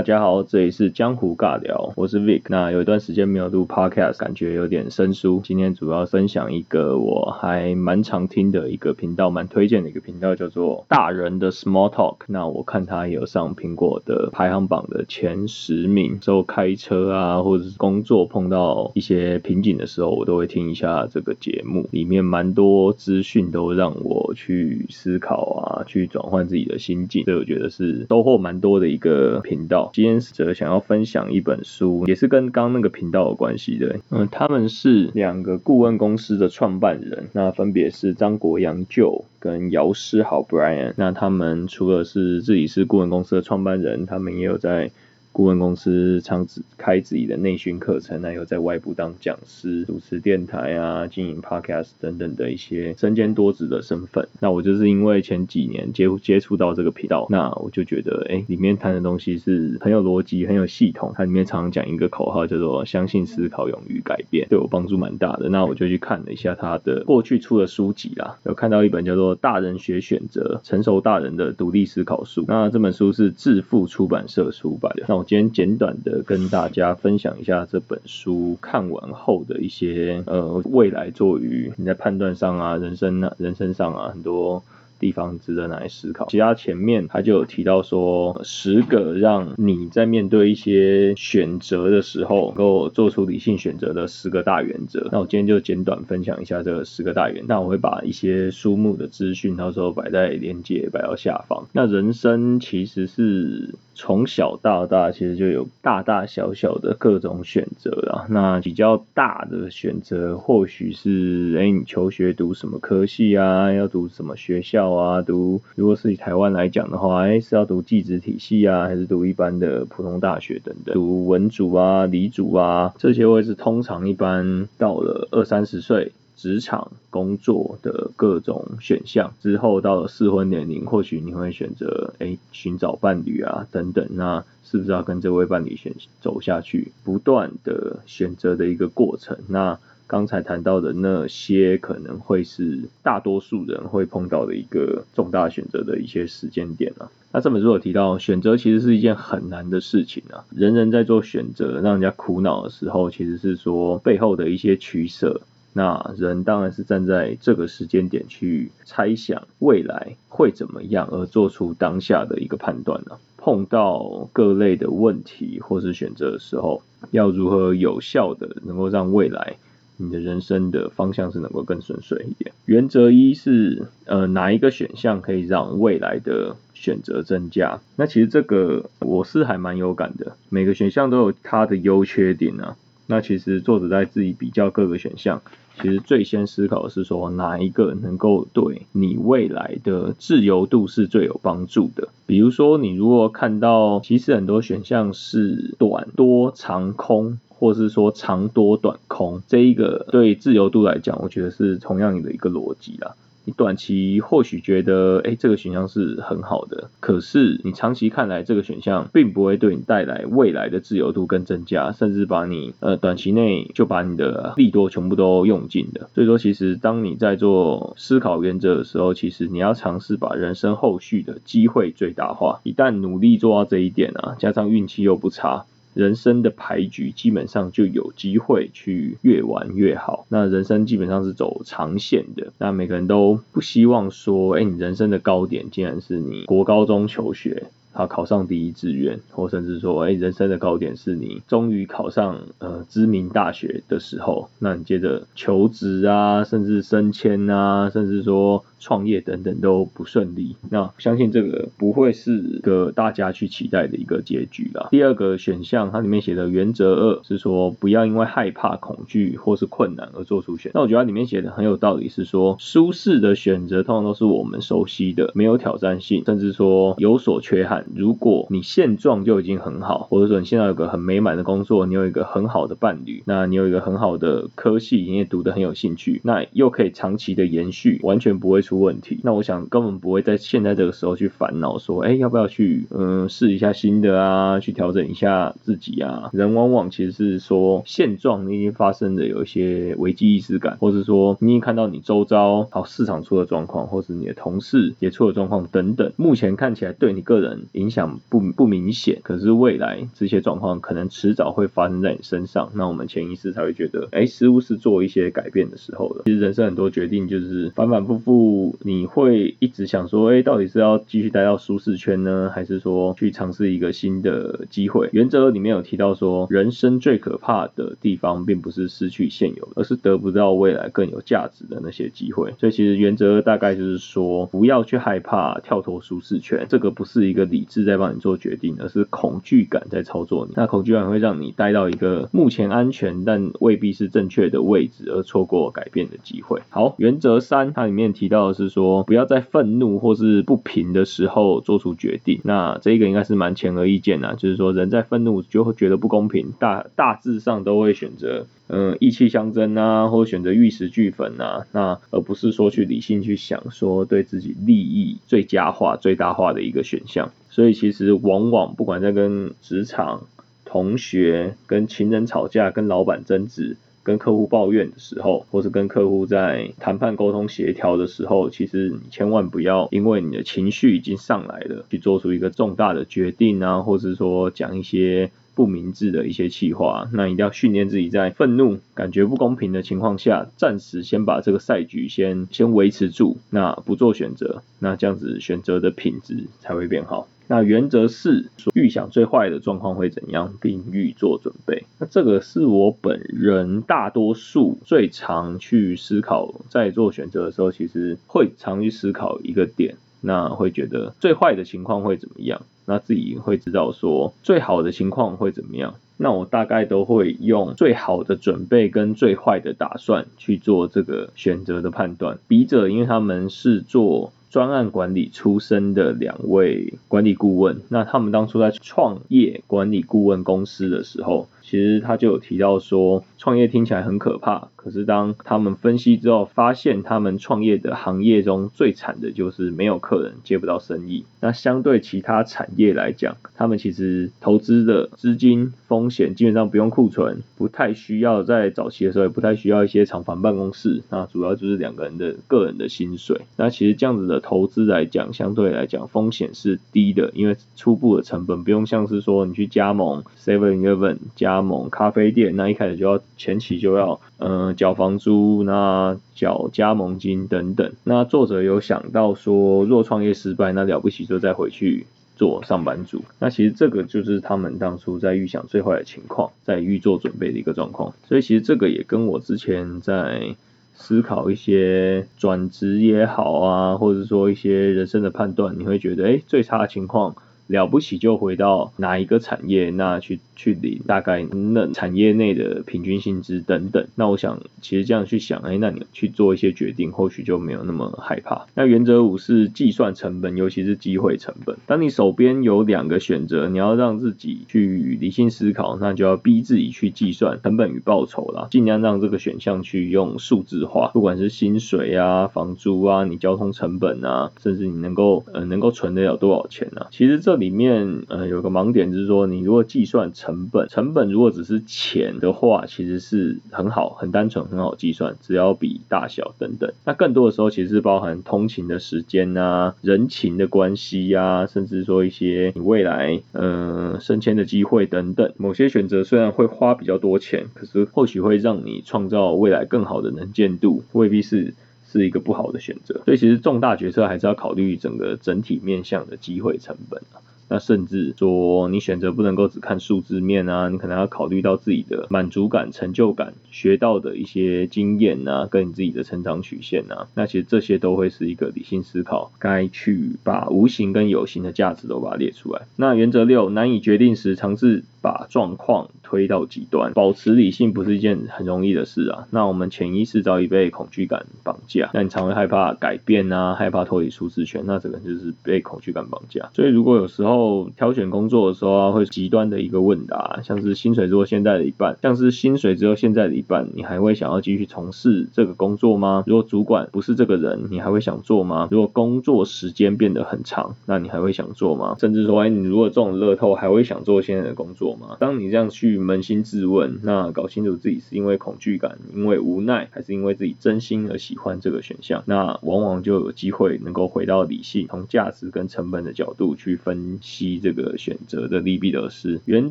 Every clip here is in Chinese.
大家好，这里是江湖尬聊，我是 Vic。那有一段时间没有录 Podcast，感觉有点生疏。今天主要分享一个我还蛮常听的一个频道，蛮推荐的一个频道，叫做大人的 Small Talk。那我看他有上苹果的排行榜的前十名。之后开车啊，或者是工作碰到一些瓶颈的时候，我都会听一下这个节目。里面蛮多资讯都让我去思考啊，去转换自己的心境。所以我觉得是收获蛮多的一个频道。今天则想要分享一本书，也是跟刚那个频道有关系的。嗯，他们是两个顾问公司的创办人，那分别是张国阳舅跟姚诗豪 Brian。那他们除了是自己是顾问公司的创办人，他们也有在。顾问公司常自开自己的内训课程，那有在外部当讲师、主持电台啊、经营 podcast 等等的一些身兼多职的身份。那我就是因为前几年接接触到这个频道，那我就觉得，哎，里面谈的东西是很有逻辑、很有系统。它里面常讲一个口号，叫做“相信思考，勇于改变”，对我帮助蛮大的。那我就去看了一下他的过去出的书籍啦，有看到一本叫做《大人学选择：成熟大人的独立思考书》。那这本书是致富出版社出版的。那我今天简短的跟大家分享一下这本书看完后的一些呃未来作于你在判断上啊、人生啊、人生上啊很多。地方值得来思考。其他前面他就有提到说，十个让你在面对一些选择的时候，能够做出理性选择的十个大原则。那我今天就简短分享一下这十个大原则。那我会把一些书目的资讯，到时候摆在连接摆到下方。那人生其实是从小到大，其实就有大大小小的各种选择啊。那比较大的选择，或许是哎，你求学读什么科系啊？要读什么学校？啊，读如果是以台湾来讲的话，哎，是要读技职体系啊，还是读一般的普通大学等等？读文组啊、理组啊，这些会是通常一般到了二三十岁职场工作的各种选项之后，到了适婚年龄，或许你会选择哎寻找伴侣啊等等，那是不是要跟这位伴侣选走下去？不断的选择的一个过程，那。刚才谈到的那些可能会是大多数人会碰到的一个重大选择的一些时间点啊。那这本书有提到，选择其实是一件很难的事情啊。人人在做选择，让人家苦恼的时候，其实是说背后的一些取舍。那人当然是站在这个时间点去猜想未来会怎么样，而做出当下的一个判断呢？碰到各类的问题或是选择的时候，要如何有效的能够让未来。你的人生的方向是能够更顺遂一点。原则一是，呃，哪一个选项可以让未来的选择增加？那其实这个我是还蛮有感的。每个选项都有它的优缺点啊。那其实作者在自己比较各个选项，其实最先思考的是说哪一个能够对你未来的自由度是最有帮助的。比如说，你如果看到其实很多选项是短多长空。或是说长多短空这一个对自由度来讲，我觉得是同样的一个逻辑啦。你短期或许觉得，哎，这个选项是很好的，可是你长期看来，这个选项并不会对你带来未来的自由度跟增加，甚至把你呃短期内就把你的利多全部都用尽了。所以说，其实当你在做思考原则的时候，其实你要尝试把人生后续的机会最大化。一旦努力做到这一点啊，加上运气又不差。人生的牌局基本上就有机会去越玩越好。那人生基本上是走长线的。那每个人都不希望说，哎，你人生的高点竟然是你国高中求学。他考上第一志愿，或甚至说，哎，人生的高点是你终于考上呃知名大学的时候，那你接着求职啊，甚至升迁啊，甚至说创业等等都不顺利。那相信这个不会是个大家去期待的一个结局啦。第二个选项，它里面写的原则二是说，不要因为害怕、恐惧或是困难而做出选。那我觉得它里面写的很有道理，是说舒适的选择通常都是我们熟悉的，没有挑战性，甚至说有所缺憾。如果你现状就已经很好，或者说你现在有个很美满的工作，你有一个很好的伴侣，那你有一个很好的科系，你也读得很有兴趣，那又可以长期的延续，完全不会出。问题。那我想根本不会在现在这个时候去烦恼说，哎，要不要去嗯试一下新的啊，去调整一下自己啊。人往往其实是说现状已经发生的有一些危机意识感，或是说你已经看到你周遭好市场出的状况，或是你的同事也出了状况等等，目前看起来对你个人影响不不明显，可是未来这些状况可能迟早会发生在你身上，那我们潜意识才会觉得，哎，似乎是做一些改变的时候了。其实人生很多决定就是反反复复，你会一直想说，哎，到底是要继续待到舒适圈呢，还是说去尝试一个新的机会？原则里面有提到说，人生最可怕的地方，并不是失去现有，而是得不到未来更有价值的那些机会。所以其实原则大概就是说，不要去害怕跳脱舒适圈，这个不是一个理智在帮你做决定，而是恐惧感在操作你。那恐惧感会让你待到一个目前安全但未必是正确的位置，而错过改变的机会。好，原则三，它里面提到的是说，不要在愤怒或是不平的时候做出决定。那这个应该是蛮显而易见的，就是说人在愤怒就会觉得不公平，大大致上都会选择嗯意气相争啊，或选择玉石俱焚啊，那而不是说去理性去想说对自己利益最佳化、最大化的一个选项。所以其实往往不管在跟职场、同学、跟情人吵架、跟老板争执。跟客户抱怨的时候，或是跟客户在谈判沟通协调的时候，其实你千万不要因为你的情绪已经上来了，去做出一个重大的决定啊，或是说讲一些不明智的一些气话。那一定要训练自己在愤怒、感觉不公平的情况下，暂时先把这个赛局先先维持住，那不做选择，那这样子选择的品质才会变好。那原则是预想最坏的状况会怎样，并预做准备。那这个是我本人大多数最常去思考，在做选择的时候，其实会常去思考一个点，那会觉得最坏的情况会怎么样？那自己会知道说最好的情况会怎么样？那我大概都会用最好的准备跟最坏的打算去做这个选择的判断。笔者因为他们是做。专案管理出身的两位管理顾问，那他们当初在创业管理顾问公司的时候，其实他就有提到说，创业听起来很可怕，可是当他们分析之后，发现他们创业的行业中最惨的就是没有客人，接不到生意。那相对其他产业来讲，他们其实投资的资金风险基本上不用库存，不太需要在早期的时候也不太需要一些厂房办公室，那主要就是两个人的个人的薪水。那其实这样子的。投资来讲，相对来讲风险是低的，因为初步的成本不用像是说你去加盟 Seven Eleven 加盟咖啡店，那一开始就要前期就要嗯缴房租，那缴加盟金等等。那作者有想到说，若创业失败，那了不起就再回去做上班族。那其实这个就是他们当初在预想最坏的情况，在预做准备的一个状况。所以其实这个也跟我之前在。思考一些转职也好啊，或者说一些人生的判断，你会觉得，哎，最差的情况。了不起就回到哪一个产业，那去去领大概那产业内的平均薪资等等。那我想其实这样去想，哎，那你去做一些决定，或许就没有那么害怕。那原则五是计算成本，尤其是机会成本。当你手边有两个选择，你要让自己去理性思考，那就要逼自己去计算成本与报酬啦，尽量让这个选项去用数字化，不管是薪水啊、房租啊、你交通成本啊，甚至你能够呃能够存得了多少钱啊。其实这里面呃有个盲点，就是说你如果计算成本，成本如果只是钱的话，其实是很好、很单纯、很好计算，只要比大小等等。那更多的时候其实是包含通勤的时间啊、人情的关系呀，甚至说一些你未来嗯升迁的机会等等。某些选择虽然会花比较多钱，可是或许会让你创造未来更好的能见度，未必是。是一个不好的选择，所以其实重大决策还是要考虑整个整体面向的机会成本啊。那甚至说你选择不能够只看数字面啊，你可能要考虑到自己的满足感、成就感、学到的一些经验啊，跟你自己的成长曲线啊。那其实这些都会是一个理性思考，该去把无形跟有形的价值都把它列出来。那原则六，难以决定时尝试把状况推到极端。保持理性不是一件很容易的事啊。那我们潜意识早已被恐惧感绑架，那你常会害怕改变啊，害怕脱离舒适圈，那这个就是被恐惧感绑架。所以如果有时候挑选工作的时候啊，会极端的一个问答，像是薪水只有现在的一半，像是薪水只有现在的一半，你还会想要继续从事这个工作吗？如果主管不是这个人，你还会想做吗？如果工作时间变得很长，那你还会想做吗？甚至说，哎，你如果中了乐透，还会想做现在的工作当你这样去扪心自问，那搞清楚自己是因为恐惧感、因为无奈，还是因为自己真心而喜欢这个选项，那往往就有机会能够回到理性，从价值跟成本的角度去分析这个选择的利弊得失。原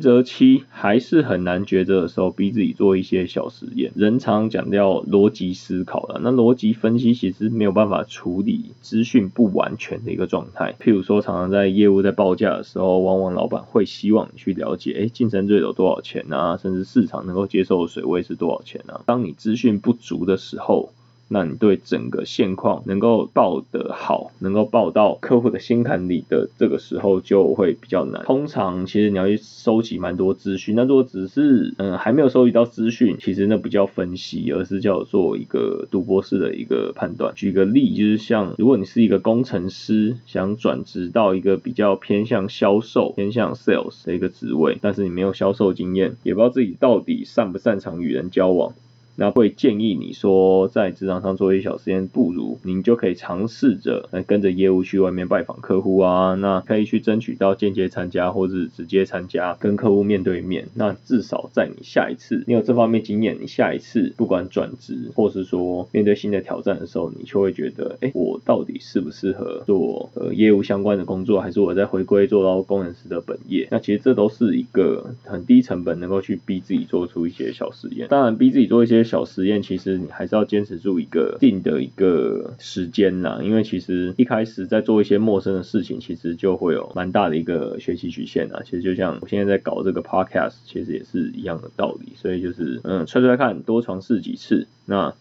则七，还是很难抉择的时候，逼自己做一些小实验。人常讲到逻辑思考了，那逻辑分析其实没有办法处理资讯不完全的一个状态。譬如说，常常在业务在报价的时候，往往老板会希望你去了解，哎，竞争对手多少钱啊，甚至市场能够接受的水位是多少钱啊。当你资讯不足的时候，那你对整个现况能够报得好，能够报到客户的心坎里的这个时候就会比较难。通常其实你要去收集蛮多资讯，那如果只是嗯还没有收集到资讯，其实那不叫分析，而是叫做一个赌博式的一个判断。举个例，就是像如果你是一个工程师，想转职到一个比较偏向销售、偏向 sales 的一个职位，但是你没有销售经验，也不知道自己到底擅不擅长与人交往。那会建议你说，在职场上做一些小实验，不如您就可以尝试着来跟着业务去外面拜访客户啊，那可以去争取到间接参加或是直接参加，跟客户面对面。那至少在你下一次你有这方面经验，你下一次不管转职或是说面对新的挑战的时候，你就会觉得，哎，我到底适不适合做呃业务相关的工作，还是我在回归做到工程师的本业？那其实这都是一个很低成本能够去逼自己做出一些小实验。当然，逼自己做一些。小实验其实你还是要坚持住一个定的一个时间呐，因为其实一开始在做一些陌生的事情，其实就会有蛮大的一个学习曲线啊。其实就像我现在在搞这个 podcast，其实也是一样的道理。所以就是嗯，拆出来看，多尝试几次，那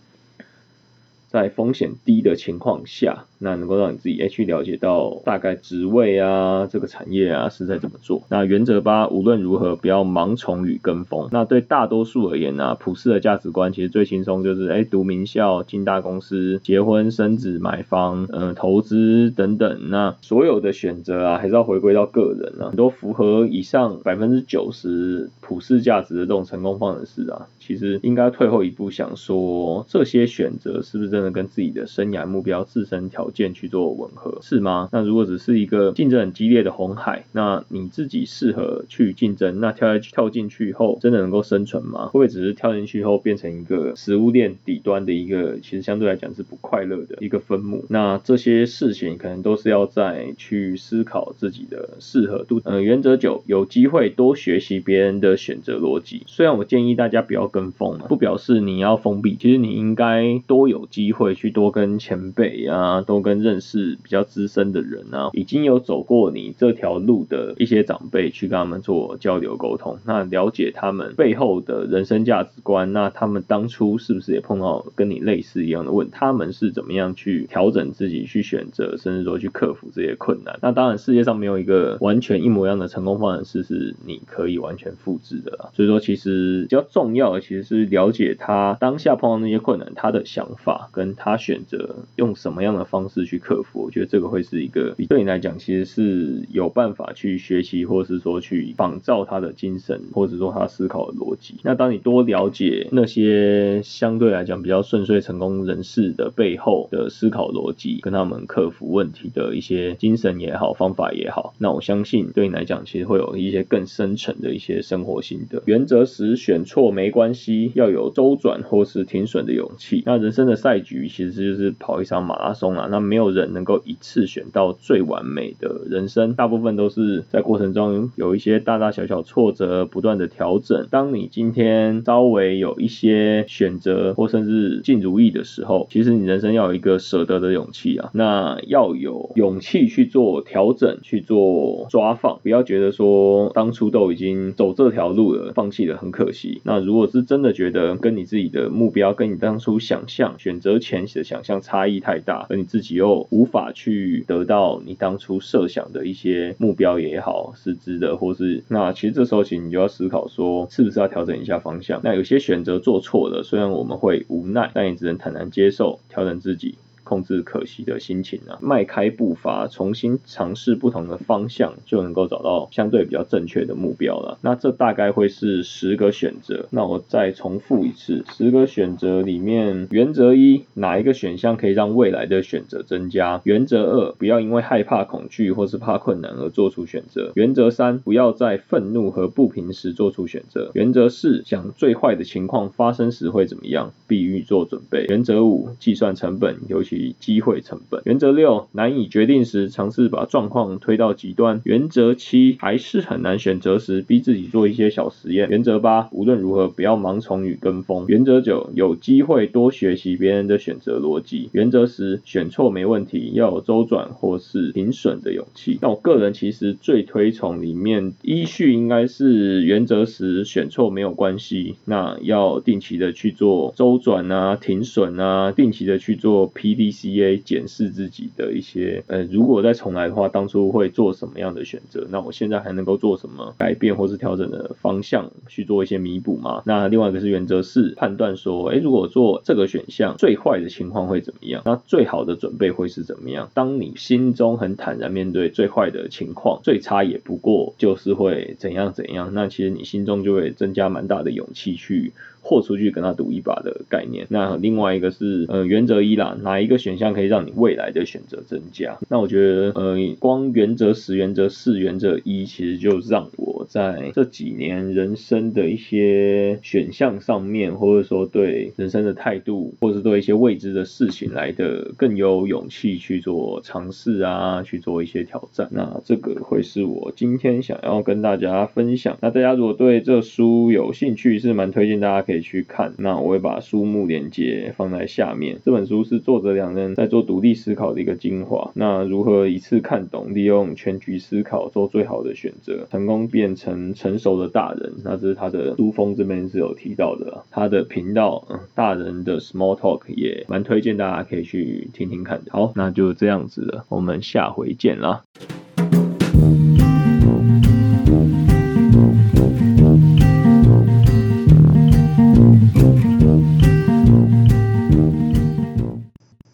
在风险低的情况下。那能够让你自己去了解到大概职位啊，这个产业啊是在怎么做。那原则八，无论如何不要盲从与跟风。那对大多数而言呢，普世的价值观其实最轻松就是诶读名校、进大公司、结婚生子、买房、嗯投资等等。那所有的选择啊，还是要回归到个人啊。很多符合以上百分之九十普世价值的这种成功方程式啊，其实应该退后一步想说，这些选择是不是真的跟自己的生涯目标、自身条件去做吻合是吗？那如果只是一个竞争很激烈的红海，那你自己适合去竞争？那跳下去跳进去后，真的能够生存吗？会不会只是跳进去后变成一个食物链底端的一个，其实相对来讲是不快乐的一个分母？那这些事情可能都是要再去思考自己的适合度。呃，原则九，有机会多学习别人的选择逻辑。虽然我建议大家不要跟风，不表示你要封闭，其实你应该多有机会去多跟前辈啊，多。跟认识比较资深的人啊，已经有走过你这条路的一些长辈去跟他们做交流沟通，那了解他们背后的人生价值观，那他们当初是不是也碰到跟你类似一样的问？他们是怎么样去调整自己去选择，甚至说去克服这些困难？那当然世界上没有一个完全一模一样的成功方程式是你可以完全复制的。所以说其实比较重要的其实是了解他当下碰到那些困难，他的想法跟他选择用什么样的方。式去克服，我觉得这个会是一个，对你来讲其实是有办法去学习，或是说去仿照他的精神，或者说他思考的逻辑。那当你多了解那些相对来讲比较顺遂成功人士的背后的思考逻辑，跟他们克服问题的一些精神也好，方法也好，那我相信对你来讲其实会有一些更深层的一些生活心得。原则时选错没关系，要有周转或是停损的勇气。那人生的赛局其实就是跑一场马拉松啊，那没有人能够一次选到最完美的人生，大部分都是在过程中有一些大大小小挫折，不断的调整。当你今天稍微有一些选择或甚至尽如意的时候，其实你人生要有一个舍得的勇气啊，那要有勇气去做调整，去做抓放，不要觉得说当初都已经走这条路了，放弃了很可惜。那如果是真的觉得跟你自己的目标，跟你当初想象选择前期的想象差异太大，而你自己又无法去得到你当初设想的一些目标也好，实质的或是那其实这时候其实你就要思考说，是不是要调整一下方向？那有些选择做错了，虽然我们会无奈，但也只能坦然接受，调整自己。控制可惜的心情啊，迈开步伐，重新尝试不同的方向，就能够找到相对比较正确的目标了。那这大概会是十个选择。那我再重复一次，十个选择里面，原则一，哪一个选项可以让未来的选择增加？原则二，不要因为害怕恐惧或是怕困难而做出选择。原则三，不要在愤怒和不平时做出选择。原则四，想最坏的情况发生时会怎么样，必预做准备。原则五，计算成本，尤其机会成本。原则六，难以决定时，尝试把状况推到极端。原则七，还是很难选择时，逼自己做一些小实验。原则八，无论如何不要盲从与跟风。原则九，有机会多学习别人的选择逻辑。原则十，选错没问题，要有周转或是停损的勇气。那我个人其实最推崇里面依序应该是原则十，选错没有关系，那要定期的去做周转啊、停损啊，定期的去做 PD。B C A 检视自己的一些，呃，如果再重来的话，当初会做什么样的选择？那我现在还能够做什么改变或是调整的方向去做一些弥补吗？那另外一个是原则是判断说，哎，如果做这个选项，最坏的情况会怎么样？那最好的准备会是怎么样？当你心中很坦然面对最坏的情况，最差也不过就是会怎样怎样，那其实你心中就会增加蛮大的勇气去。豁出去跟他赌一把的概念。那另外一个是呃原则一啦，哪一个选项可以让你未来的选择增加？那我觉得呃光原则十、原则四、原则一，其实就让我在这几年人生的一些选项上面，或者说对人生的态度，或者是对一些未知的事情来的更有勇气去做尝试啊，去做一些挑战。那这个会是我今天想要跟大家分享。那大家如果对这书有兴趣，是蛮推荐大家。可以去看，那我会把书目连接放在下面。这本书是作者两人在做独立思考的一个精华。那如何一次看懂，利用全局思考做最好的选择，成功变成成熟的大人？那这是他的书封这边是有提到的。他的频道，嗯，大人的 Small Talk 也蛮推荐大家可以去听听看。好，那就这样子了，我们下回见啦。